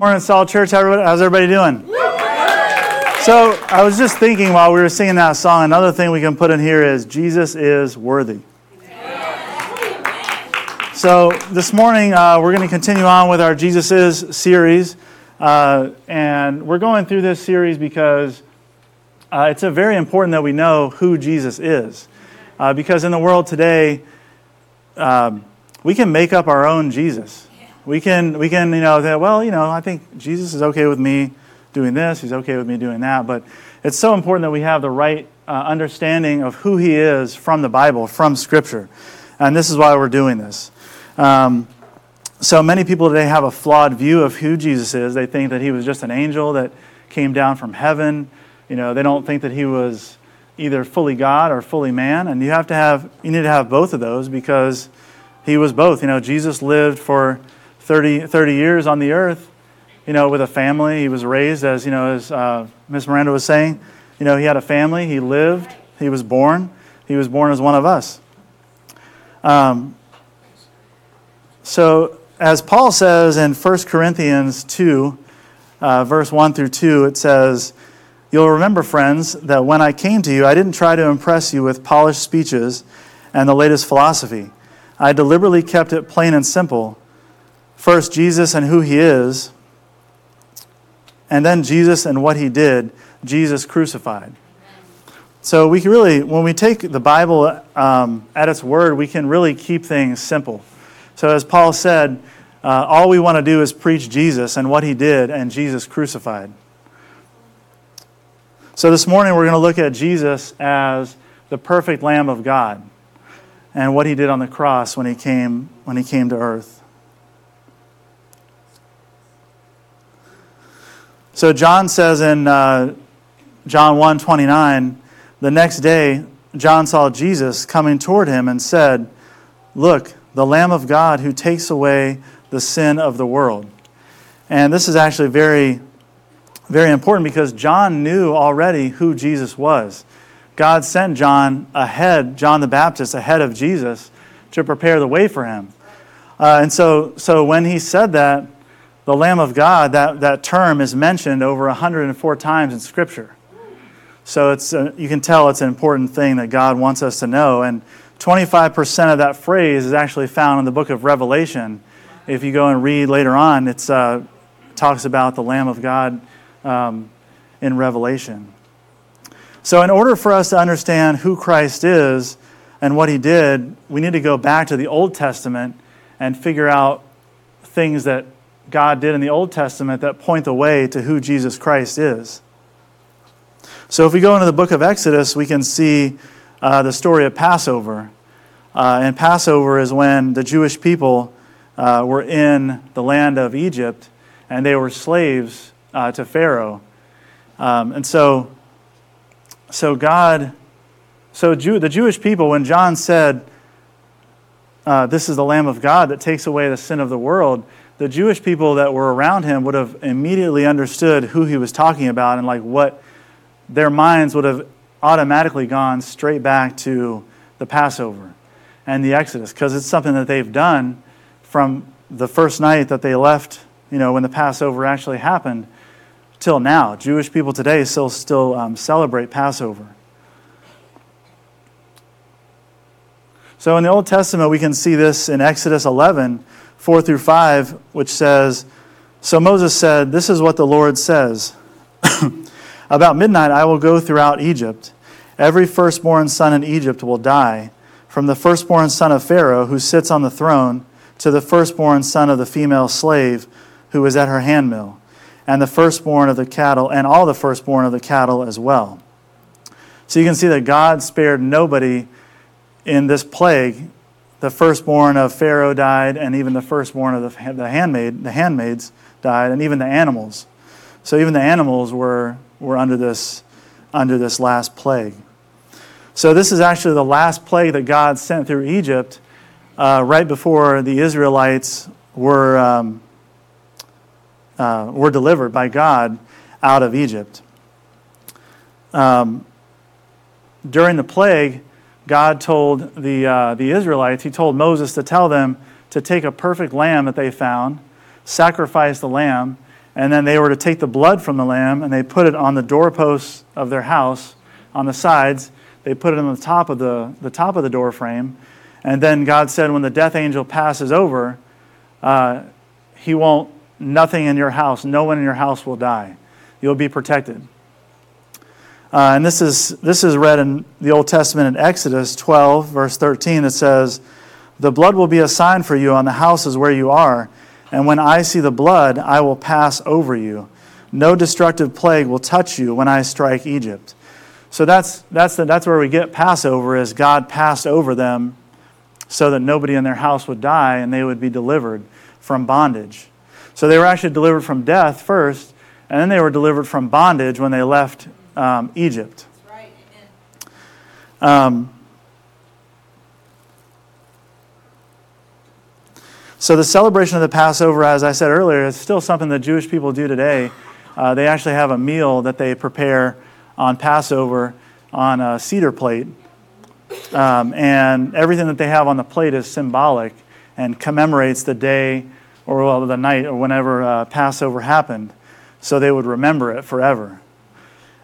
Morning, Salt Church. How's everybody doing? So, I was just thinking while we were singing that song, another thing we can put in here is Jesus is worthy. So, this morning uh, we're going to continue on with our Jesus is series. Uh, and we're going through this series because uh, it's a very important that we know who Jesus is. Uh, because in the world today, um, we can make up our own Jesus. We can, we can, you know, say, well, you know, I think Jesus is okay with me doing this. He's okay with me doing that. But it's so important that we have the right uh, understanding of who He is from the Bible, from Scripture. And this is why we're doing this. Um, so many people today have a flawed view of who Jesus is. They think that He was just an angel that came down from heaven. You know, they don't think that He was either fully God or fully man. And you have to have, you need to have both of those because He was both. You know, Jesus lived for 30, 30 years on the earth, you know, with a family. He was raised, as, you know, as uh, Miss Miranda was saying, you know, he had a family, he lived, he was born, he was born as one of us. Um, so, as Paul says in 1 Corinthians 2, uh, verse 1 through 2, it says, You'll remember, friends, that when I came to you, I didn't try to impress you with polished speeches and the latest philosophy. I deliberately kept it plain and simple First, Jesus and who he is, and then Jesus and what he did, Jesus crucified. So we can really, when we take the Bible um, at its word, we can really keep things simple. So as Paul said, uh, all we want to do is preach Jesus and what he did and Jesus crucified. So this morning we're going to look at Jesus as the perfect Lamb of God and what he did on the cross when he came, when he came to earth. So John says in uh, John 1 29, the next day, John saw Jesus coming toward him and said, Look, the Lamb of God who takes away the sin of the world. And this is actually very, very important because John knew already who Jesus was. God sent John ahead, John the Baptist, ahead of Jesus to prepare the way for him. Uh, and so, so when he said that, the Lamb of God, that, that term is mentioned over 104 times in Scripture. So it's a, you can tell it's an important thing that God wants us to know. And 25% of that phrase is actually found in the book of Revelation. If you go and read later on, it uh, talks about the Lamb of God um, in Revelation. So, in order for us to understand who Christ is and what he did, we need to go back to the Old Testament and figure out things that God did in the Old Testament that point the way to who Jesus Christ is. So if we go into the book of Exodus, we can see uh, the story of Passover. Uh, and Passover is when the Jewish people uh, were in the land of Egypt and they were slaves uh, to Pharaoh. Um, and so, so God, so Jew, the Jewish people, when John said, uh, This is the Lamb of God that takes away the sin of the world, the Jewish people that were around him would have immediately understood who he was talking about and like what their minds would have automatically gone straight back to the Passover and the Exodus because it's something that they've done from the first night that they left, you know, when the Passover actually happened till now. Jewish people today still still um, celebrate Passover. So in the Old Testament, we can see this in Exodus 11 4 through 5, which says, So Moses said, This is what the Lord says About midnight I will go throughout Egypt. Every firstborn son in Egypt will die, from the firstborn son of Pharaoh, who sits on the throne, to the firstborn son of the female slave who is at her handmill, and the firstborn of the cattle, and all the firstborn of the cattle as well. So you can see that God spared nobody in this plague the firstborn of Pharaoh died, and even the firstborn of the, the handmaid, the handmaids died, and even the animals. So even the animals were, were under, this, under this last plague. So this is actually the last plague that God sent through Egypt uh, right before the Israelites were, um, uh, were delivered by God out of Egypt. Um, during the plague, God told the, uh, the Israelites, He told Moses to tell them to take a perfect lamb that they found, sacrifice the lamb, And then they were to take the blood from the lamb and they put it on the doorposts of their house on the sides. They put it on the top of the, the top of the door frame. And then God said, when the death angel passes over, uh, he won't, nothing in your house, no one in your house will die. You'll be protected. Uh, and this is, this is read in the Old Testament in Exodus 12, verse 13. It says, The blood will be a sign for you on the houses where you are and when I see the blood, I will pass over you. No destructive plague will touch you when I strike Egypt. So that's, that's, the, that's where we get Passover, is God passed over them so that nobody in their house would die and they would be delivered from bondage. So they were actually delivered from death first, and then they were delivered from bondage when they left um, Egypt. Right. Um, So the celebration of the Passover, as I said earlier, is still something that Jewish people do today. Uh, they actually have a meal that they prepare on Passover on a seder plate. Um, and everything that they have on the plate is symbolic and commemorates the day or well, the night or whenever uh, Passover happened. So they would remember it forever.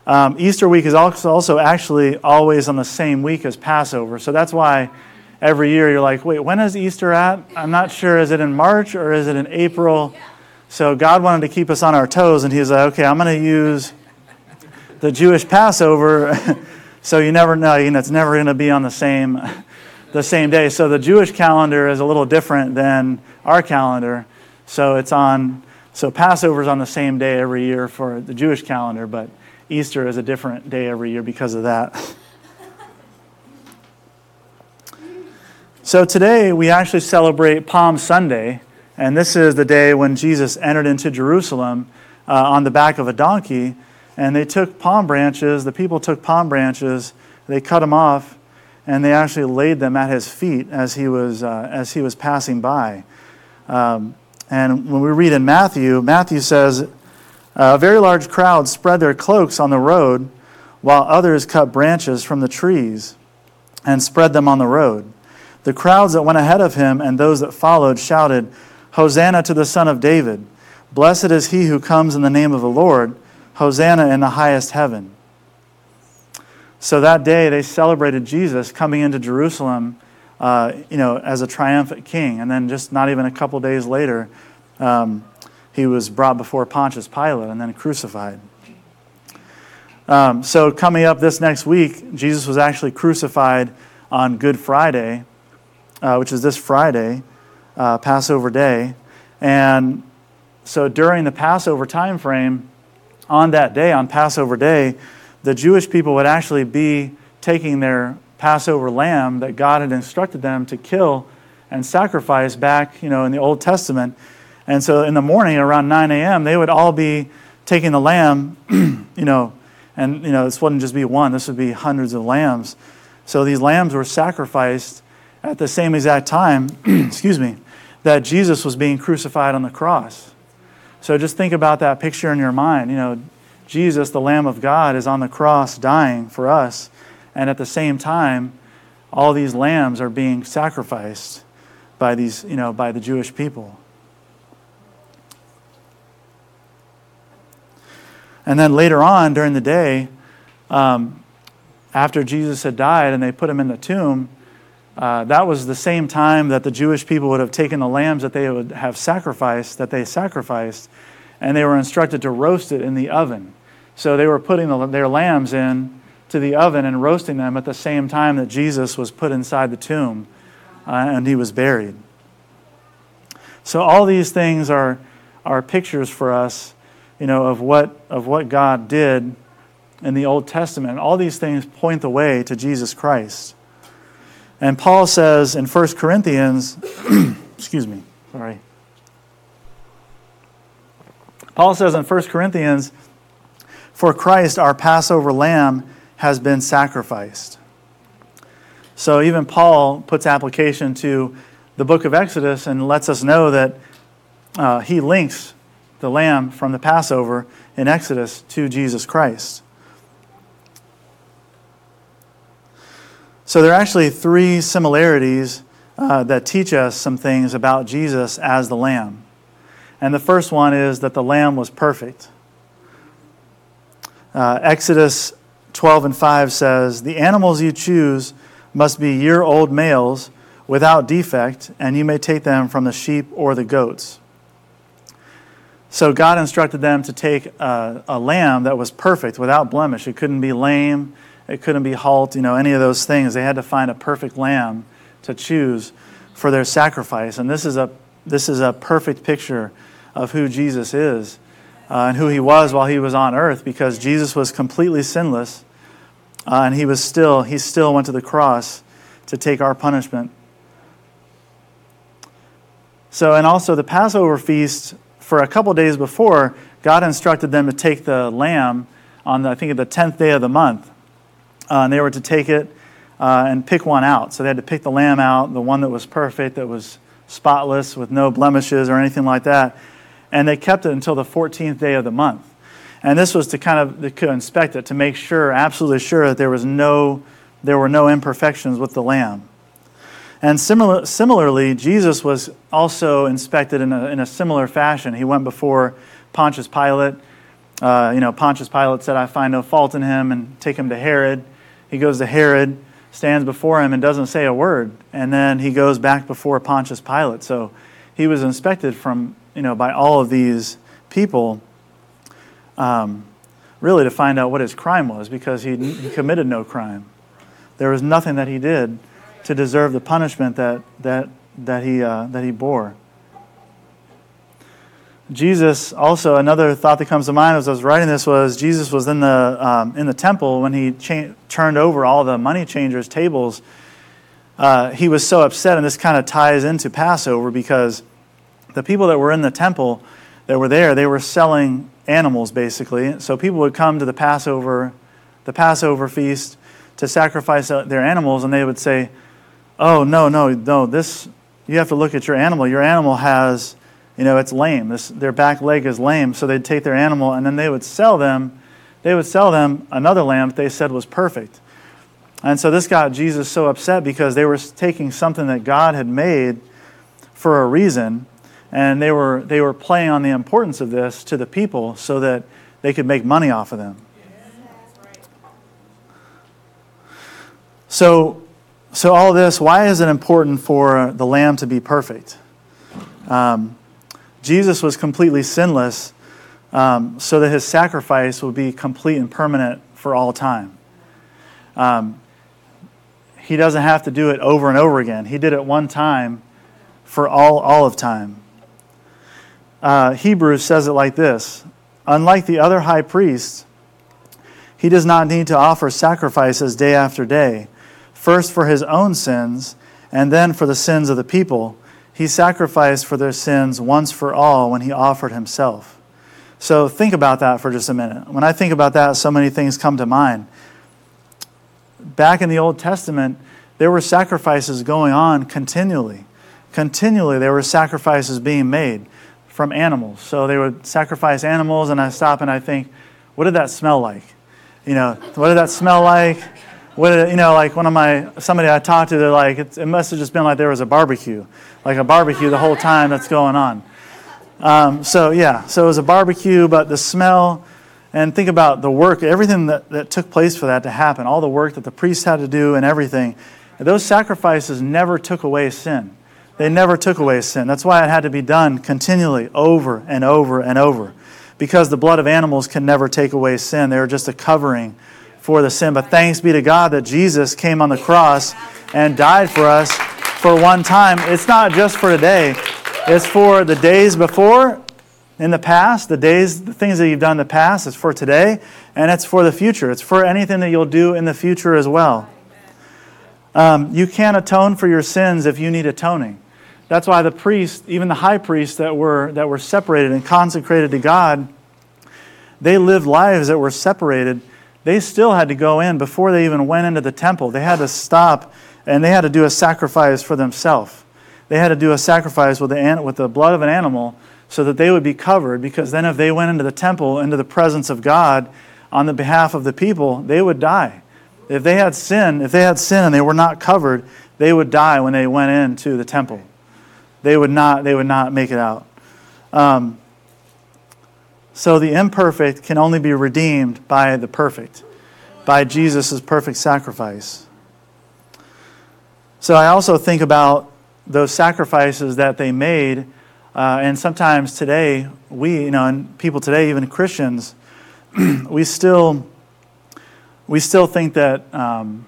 Um, Easter week is also, actually always on the same week as Passover. So that's why every year you're like, wait, when is Easter at? I'm not sure. Is it in March or is it in April? So God wanted to keep us on our toes, and He's like, okay, I'm going to use the Jewish Passover. so you never know. You know, it's never going to be on the same, the same day. So the Jewish calendar is a little different than our calendar. So it's on. So Passover is on the same day every year for the Jewish calendar, but Easter is a different day every year because of that. So today we actually celebrate Palm Sunday, and this is the day when Jesus entered into Jerusalem uh, on the back of a donkey. And they took palm branches, the people took palm branches, they cut them off, and they actually laid them at his feet as he was, uh, as he was passing by. Um, and when we read in Matthew, Matthew says, A very large crowd spread their cloaks on the road, while others cut branches from the trees and spread them on the road. The crowds that went ahead of him and those that followed shouted, Hosanna to the Son of David! Blessed is he who comes in the name of the Lord! Hosanna in the highest heaven. So that day they celebrated Jesus coming into Jerusalem, uh, you know, as a triumphant king. And then just not even a couple days later, um, he was brought before Pontius Pilate and then crucified. Um, so coming up this next week, Jesus was actually crucified on Good Friday uh, which is this Friday, uh, Passover day. And so during the Passover time frame, on that day, on Passover day, the Jewish people would actually be taking their Passover lamb that God had instructed them to kill and sacrifice back, you know, in the Old Testament. And so in the morning around 9 a.m., they would all be taking the lamb, you know, and, you know, this wouldn't just be one, this would be hundreds of lambs. So these lambs were sacrificed at the same exact time, excuse me, that Jesus was being crucified on the cross. So just think about that picture in your mind. You know, Jesus, the Lamb of God, is on the cross dying for us. And at the same time, all these lambs are being sacrificed by these, you know, by the Jewish people. And then later on during the day, um, after Jesus had died and they put him in the tomb, uh, that was the same time that the Jewish people would have taken the lambs that they would have sacrificed, that they sacrificed, and they were instructed to roast it in the oven. So they were putting the, their lambs in to the oven and roasting them at the same time that Jesus was put inside the tomb uh, and he was buried. So all these things are, are pictures for us, you know, of what, of what God did in the Old Testament. All these things point the way to Jesus Christ. And Paul says in 1 Corinthians, excuse me, sorry. Paul says in 1 Corinthians, For Christ, our Passover lamb, has been sacrificed. So even Paul puts application to the book of Exodus and lets us know that uh, he links the lamb from the Passover in Exodus to Jesus Christ. So there are actually three similarities uh, that teach us some things about Jesus as the Lamb. And the first one is that the lamb was perfect. Uh, Exodus 12 and 5 says, The animals you choose must be year old males without defect, and you may take them from the sheep or the goats. So God instructed them to take a, a, lamb that was perfect, without blemish. It couldn't be lame, it couldn't be halt, you know, any of those things. They had to find a perfect lamb to choose for their sacrifice. And this is a, this is a perfect picture of who Jesus is uh, and who he was while he was on earth because Jesus was completely sinless uh, and he was still, he still went to the cross to take our punishment. So, and also the Passover feast, for a couple days before, God instructed them to take the lamb on, the, I think, the 10th day of the month. Uh, and they were to take it uh, and pick one out. So they had to pick the lamb out, the one that was perfect, that was spotless, with no blemishes or anything like that. And they kept it until the 14th day of the month. And this was to kind of inspect it to make sure, absolutely sure, that there was no, there were no imperfections with the lamb. And similar, similarly, Jesus was also inspected in a, in a similar fashion. He went before Pontius Pilate. Uh, you know, Pontius Pilate said, I find no fault in him, and take him to Herod. He goes to Herod, stands before him, and doesn't say a word. And then he goes back before Pontius Pilate. So he was inspected from, you know, by all of these people, um, really to find out what his crime was, because he, he committed no crime. There was nothing that he did to deserve the punishment that, that, that, he, uh, that he bore. Jesus also another thought that comes to mind as I was writing this was Jesus was in the um, in the temple when he cha- turned over all the money changers' tables. Uh, he was so upset, and this kind of ties into Passover because the people that were in the temple that were there they were selling animals basically. So people would come to the Passover, the Passover feast to sacrifice uh, their animals, and they would say, oh, no, no, no, this, you have to look at your animal. Your animal has, you know, it's lame. This, their back leg is lame. So they'd take their animal and then they would sell them, they would sell them another lamb that they said was perfect. And so this got Jesus so upset because they were taking something that God had made for a reason, and they were, they were playing on the importance of this to the people so that they could make money off of them. So so, all this, why is it important for the lamb to be perfect? Um, Jesus was completely sinless um, so that his sacrifice would be complete and permanent for all time. Um, he doesn't have to do it over and over again. He did it one time for all, all of time. Uh, Hebrews says it like this Unlike the other high priests, he does not need to offer sacrifices day after day first for his own sins and then for the sins of the people. He sacrificed for their sins once for all when he offered himself. So think about that for just a minute. When I think about that, so many things come to mind. Back in the Old Testament, there were sacrifices going on continually. Continually, there were sacrifices being made from animals. So they would sacrifice animals, and I stop and I think, what did that smell like? You know, what did that smell like? What you know, like one of my somebody I talked to, they're like, it, it must have just been like there was a barbecue, like a barbecue the whole time that's going on. Um, so yeah, so it was a barbecue, but the smell, and think about the work, everything that, that took place for that to happen, all the work that the priests had to do and everything. Those sacrifices never took away sin. They never took away sin. That's why it had to be done continually, over and over and over, because the blood of animals can never take away sin. They are just a covering for the sin. But thanks be to God that Jesus came on the cross and died for us for one time. It's not just for today, it's for the days before in the past, the days, the things that you've done in the past. It's for today, and it's for the future. It's for anything that you'll do in the future as well. Um, you can't atone for your sins if you need atoning. That's why the priests, even the high priests that were, that were separated and consecrated to God, they lived lives that were separated they still had to go in before they even went into the temple. They had to stop and they had to do a sacrifice for themselves. They had to do a sacrifice with the, with the blood of an animal so that they would be covered, because then if they went into the temple, into the presence of God on the behalf of the people, they would die. If they had sin, if they had sin and they were not covered, they would die when they went into the temple. They would not, they would not make it out. Um, so the imperfect can only be redeemed by the perfect, by Jesus' perfect sacrifice. So I also think about those sacrifices that they made, uh, and sometimes today, we, you know, and people today, even Christians, we still, we still think that um,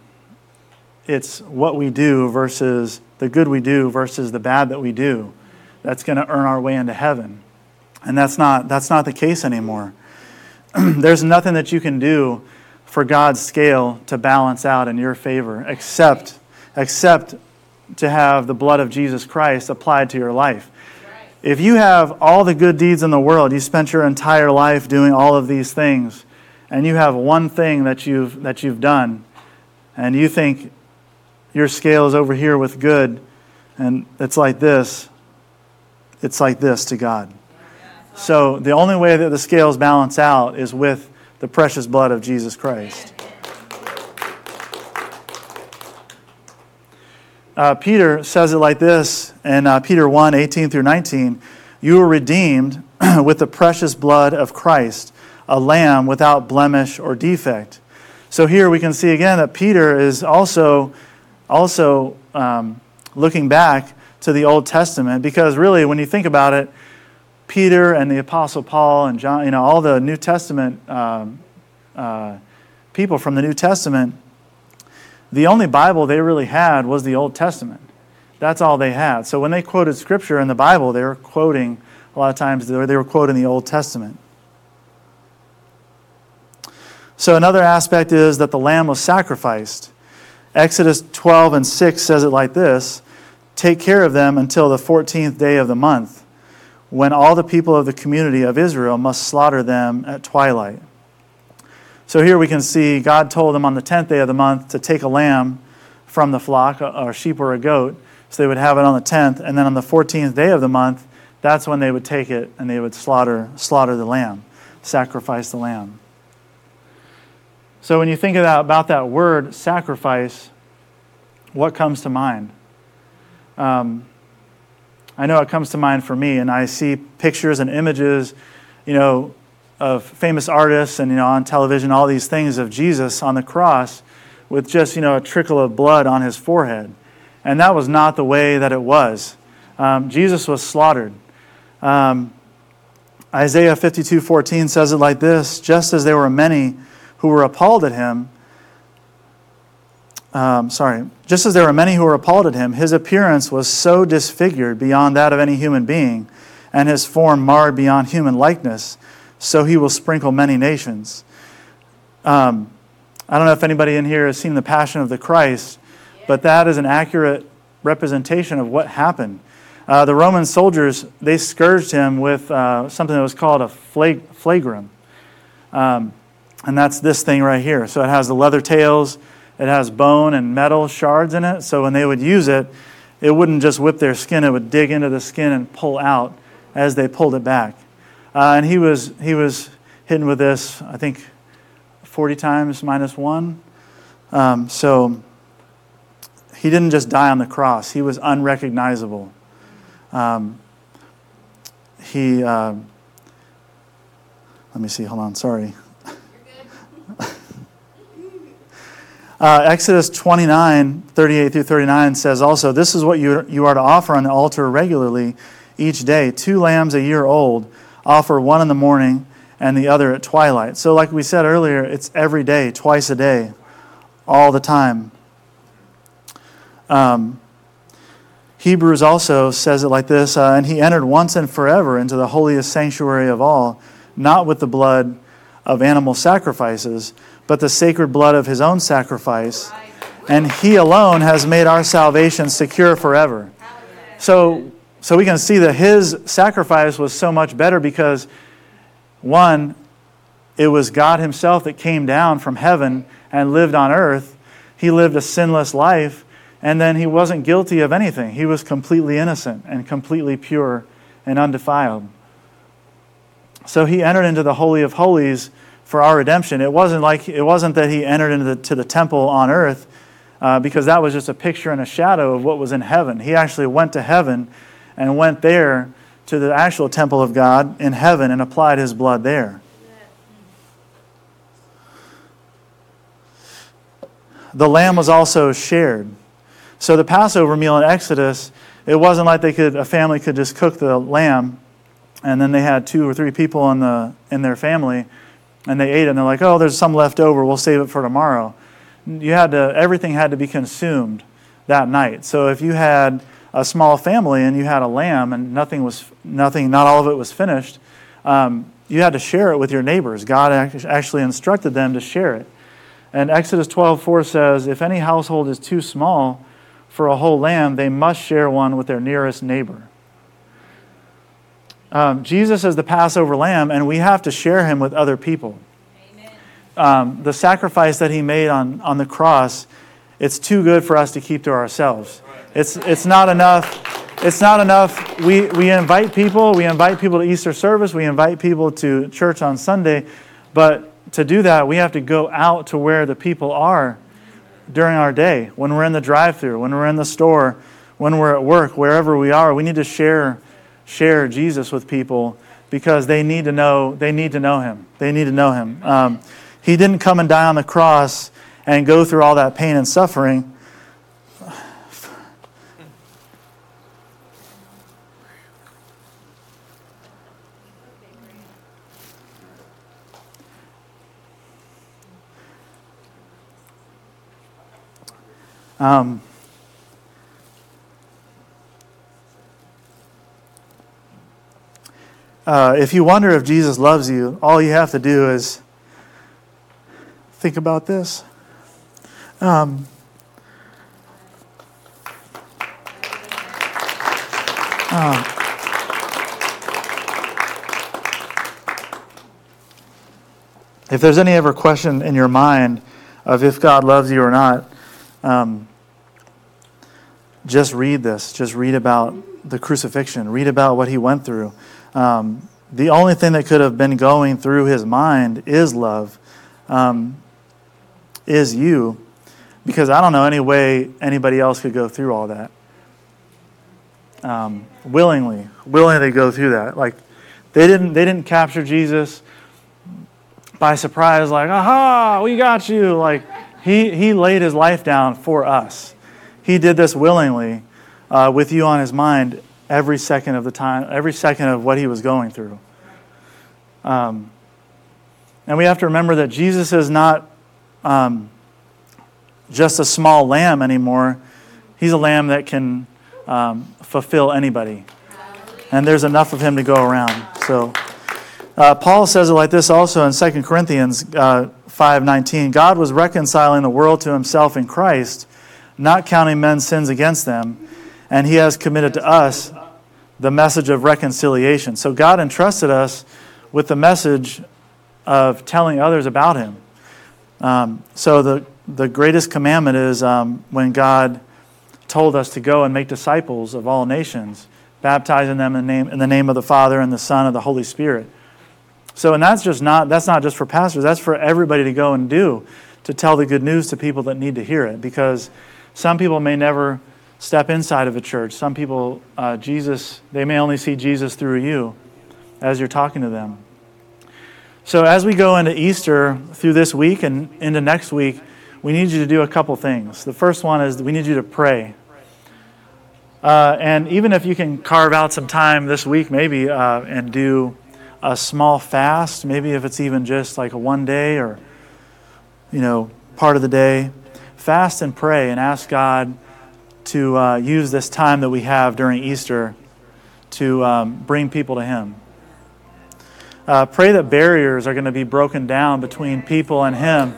it's what we do versus the good we do versus the bad that we do that's going to earn our way into heaven. And that's not, that's not the case anymore. There's nothing that you can do for God's scale to balance out in your favor except, except to have the blood of Jesus Christ applied to your life. If you have all the good deeds in the world, you spent your entire life doing all of these things, and you have one thing that you've, that you've done, and you think your scale is over here with good, and it's like this, it's like this to God. So the only way that the scales balance out is with the precious blood of Jesus Christ. Uh, Peter says it like this in uh, Peter 1 18 through 19. You were redeemed with the precious blood of Christ, a lamb without blemish or defect. So here we can see again that Peter is also, also um, looking back to the Old Testament because really, when you think about it, Peter and the Apostle Paul and John, you know, all the New Testament um, uh, people from the New Testament, the only Bible they really had was the Old Testament. That's all they had. So when they quoted Scripture in the Bible, they were quoting, a lot of times, they were quoting the Old Testament. So another aspect is that the lamb was sacrificed. Exodus 12 and 6 says it like this Take care of them until the 14th day of the month when all the people of the community of Israel must slaughter them at twilight. So here we can see God told them on the 10th day of the month to take a lamb from the flock, or sheep or a goat, so they would have it on the 10th. And then on the 14th day of the month, that's when they would take it and they would slaughter, slaughter the lamb, sacrifice the lamb. So when you think about, about that word sacrifice, what comes to mind? Um, I know it comes to mind for me, and I see pictures and images, you know, of famous artists and, you know, on television, all these things of Jesus on the cross with just, you know, a trickle of blood on his forehead. And that was not the way that it was. Um, Jesus was slaughtered. Um, Isaiah 52 14 says it like this Just as there were many who were appalled at him, um, sorry, just as there were many who were appalled at him, his appearance was so disfigured beyond that of any human being, and his form marred beyond human likeness, so he will sprinkle many nations. Um, I don't know if anybody in here has seen The Passion of the Christ, but that is an accurate representation of what happened. Uh, the Roman soldiers, they scourged him with uh, something that was called a flag- flagrum. Um, and that's this thing right here. So it has the leather tails, it has bone and metal shards in it, so when they would use it, it wouldn't just whip their skin, it would dig into the skin and pull out as they pulled it back. Uh, and he was, he was hidden with this, I think, 40 times minus one. Um, so he didn't just die on the cross, he was unrecognizable. Um, he, uh, let me see, hold on, sorry. Uh, Exodus 29, 38 through 39 says also, This is what you, you are to offer on the altar regularly each day two lambs a year old. Offer one in the morning and the other at twilight. So, like we said earlier, it's every day, twice a day, all the time. Um, Hebrews also says it like this uh, And he entered once and forever into the holiest sanctuary of all, not with the blood of animal sacrifices but the sacred blood of his own sacrifice. And he alone has made our salvation secure forever. So, so we can see that his sacrifice was so much better because, one, it was God himself that came down from heaven and lived on earth. He lived a sinless life, and then he wasn't guilty of anything. He was completely innocent and completely pure and undefiled. So he entered into the Holy of Holies for our redemption. It wasn't like it wasn't that he entered into the, to the temple on earth, uh, because that was just a picture and a shadow of what was in heaven. He actually went to heaven and went there to the actual temple of God in heaven and applied his blood there. The lamb was also shared. So the Passover meal in Exodus, it wasn't like they could a family could just cook the lamb and then they had two or three people in the in their family and they ate it and they're like, "Oh, there's some left over. We'll save it for tomorrow." You had to everything had to be consumed that night. So if you had a small family and you had a lamb and nothing was nothing not all of it was finished, um, you had to share it with your neighbors. God actually instructed them to share it. And Exodus 12:4 says, "If any household is too small for a whole lamb, they must share one with their nearest neighbor." Um, Jesus is the Passover lamb, and we have to share him with other people. Um, the sacrifice that he made on, on the cross, it's too good for us to keep to ourselves. It's, it's not enough. It's not enough. We, we invite people. We invite people to Easter service. We invite people to church on Sunday. But to do that, we have to go out to where the people are during our day. When we're in the drive through, when we're in the store, when we're at work, wherever we are, we need to share share Jesus with people because they need to know they need to know him. They need to know him. Um, he didn't come and die on the cross and go through all that pain and suffering. Um, Uh, if you wonder if Jesus loves you, all you have to do is think about this. Um, uh, if there's any ever question in your mind of if God loves you or not, um, just read this. Just read about the crucifixion. Read about what he went through. Um, the only thing that could have been going through his mind is love, um, is you, because I don't know any way anybody else could go through all that. Um, willingly, willingly go through that. Like they didn't, they didn't capture Jesus by surprise. Like, aha, we got you. Like he he laid his life down for us. He did this willingly, uh, with you on his mind, every second of the time, every second of what he was going through. Um, and we have to remember that Jesus is not um, just a small lamb anymore. He's a lamb that can um, fulfill anybody. And there's enough of him to go around. So uh, Paul says it like this also in 2 Corinthians uh, 5.19. God was reconciling the world to himself in Christ, not counting men's sins against them and He has committed to us the message of reconciliation. So God entrusted us with the message of telling others about Him. Um, so the, the greatest commandment is um, when God told us to go and make disciples of all nations, baptizing them in the name, in the name of the Father and the Son and the Holy Spirit. So, and that's just not that's not just for pastors. That's for everybody to go and do, to tell the good news to people that need to hear it. Because some people may never step inside of a church. Some people, uh, Jesus, they may only see Jesus through you as you're talking to them. So, as we go into Easter through this week and into next week, we need you to do a couple things. The first one is we need you to pray. Uh, and even if you can carve out some time this week, maybe, uh, and do a small fast, maybe if it's even just like a one day or, you know, part of the day, fast and pray and ask God to uh, use this time that we have during Easter to um, bring people to Him. Uh, pray that barriers are going to be broken down between people and Him.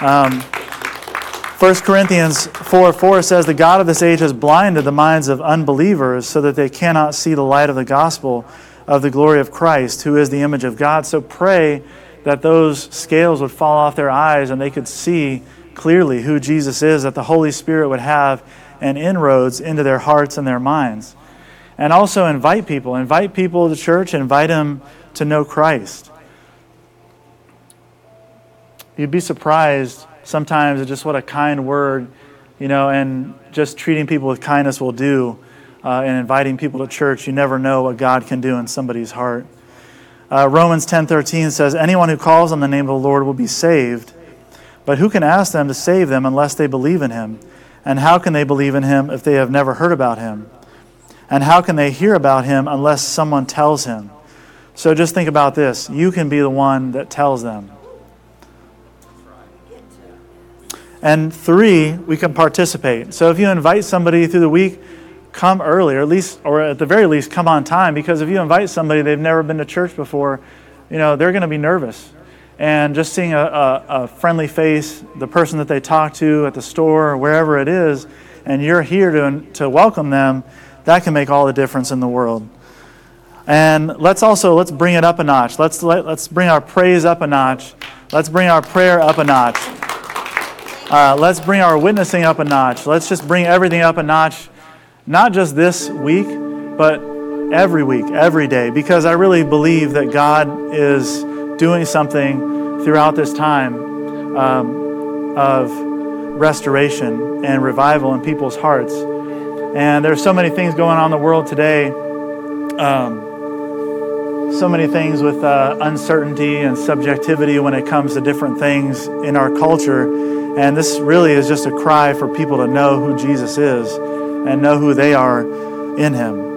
Um, 1 Corinthians 4 4 says, The God of this age has blinded the minds of unbelievers so that they cannot see the light of the gospel of the glory of Christ, who is the image of God. So pray that those scales would fall off their eyes and they could see clearly who Jesus is, that the Holy Spirit would have and inroads into their hearts and their minds. And also invite people. Invite people to church, invite them to know Christ. You'd be surprised sometimes at just what a kind word, you know, and just treating people with kindness will do uh, and inviting people to church. You never know what God can do in somebody's heart. Uh, Romans 10:13 says, "Anyone who calls on the name of the Lord will be saved." But who can ask them to save them unless they believe in him? And how can they believe in him if they have never heard about him? And how can they hear about him unless someone tells him? So just think about this. You can be the one that tells them. And three, we can participate. So if you invite somebody through the week, come early, or at least, or at the very least, come on time. Because if you invite somebody they've never been to church before, you know they're going to be nervous. And just seeing a, a, a friendly face, the person that they talk to at the store or wherever it is, and you're here to to welcome them, that can make all the difference in the world. And let's also let's bring it up a notch. Let's let, let's bring our praise up a notch. Let's bring our prayer up a notch. Uh, let's bring our witnessing up a notch. Let's just bring everything up a notch, not just this week, but every week, every day, because I really believe that God is doing something throughout this time um, of restoration and revival in people's hearts. And there's so many things going on in the world today. Um, so many things with uh, uncertainty and subjectivity when it comes to different things in our culture. And this really is just a cry for people to know who Jesus is and know who they are in Him.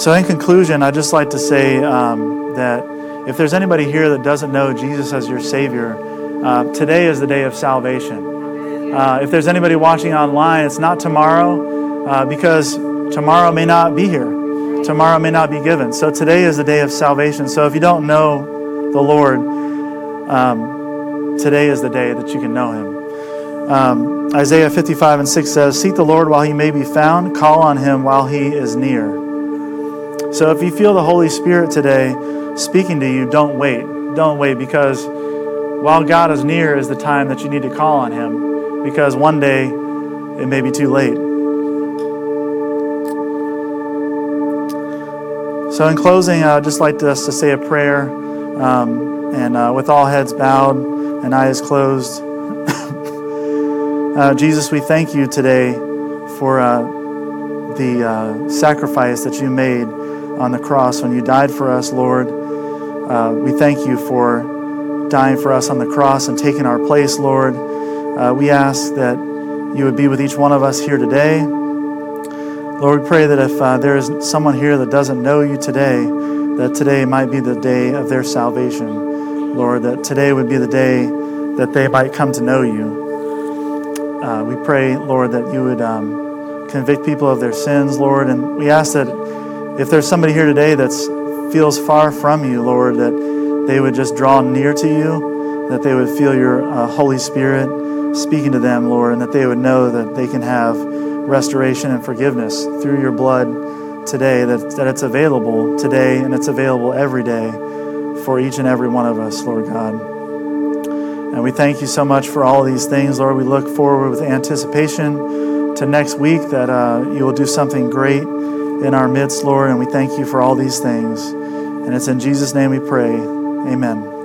So, in conclusion, I'd just like to say um, that if there's anybody here that doesn't know Jesus as your Savior, uh, today is the day of salvation. Uh, if there's anybody watching online, it's not tomorrow uh, because tomorrow may not be here. Tomorrow may not be given. So, today is the day of salvation. So, if you don't know the Lord, um, today is the day that you can know him. Um, Isaiah 55 and 6 says, Seek the Lord while he may be found, call on him while he is near. So if you feel the Holy Spirit today speaking to you, don't wait. Don't wait because while God is near is the time that you need to call on him because one day it may be too late. So, in closing, I'd just like us to say a prayer. Um, and uh, with all heads bowed and eyes closed, uh, Jesus, we thank you today for uh, the uh, sacrifice that you made on the cross when you died for us, Lord. Uh, we thank you for dying for us on the cross and taking our place, Lord. Uh, we ask that you would be with each one of us here today. Lord, we pray that if there is someone here that doesn't know you today, that today might be the day of their salvation. Lord, that today would be the day that they might come to know you. Uh, we pray, Lord, that you would um, convict people of their sins, Lord. And we ask that if there's somebody here today that feels far from you, Lord, that they would just draw near to you, that they would feel your uh, Holy Spirit speaking to them, Lord, and that they would know that they can have restoration and forgiveness through your blood today, that, that it's available today and it's available every day for each and every one of us, Lord God. And we thank you so much for all these things, Lord. We look forward with anticipation to next week that uh, you will do something great in our midst, Lord. And we thank you for all these things. And it's in Jesus' name we pray. Amen.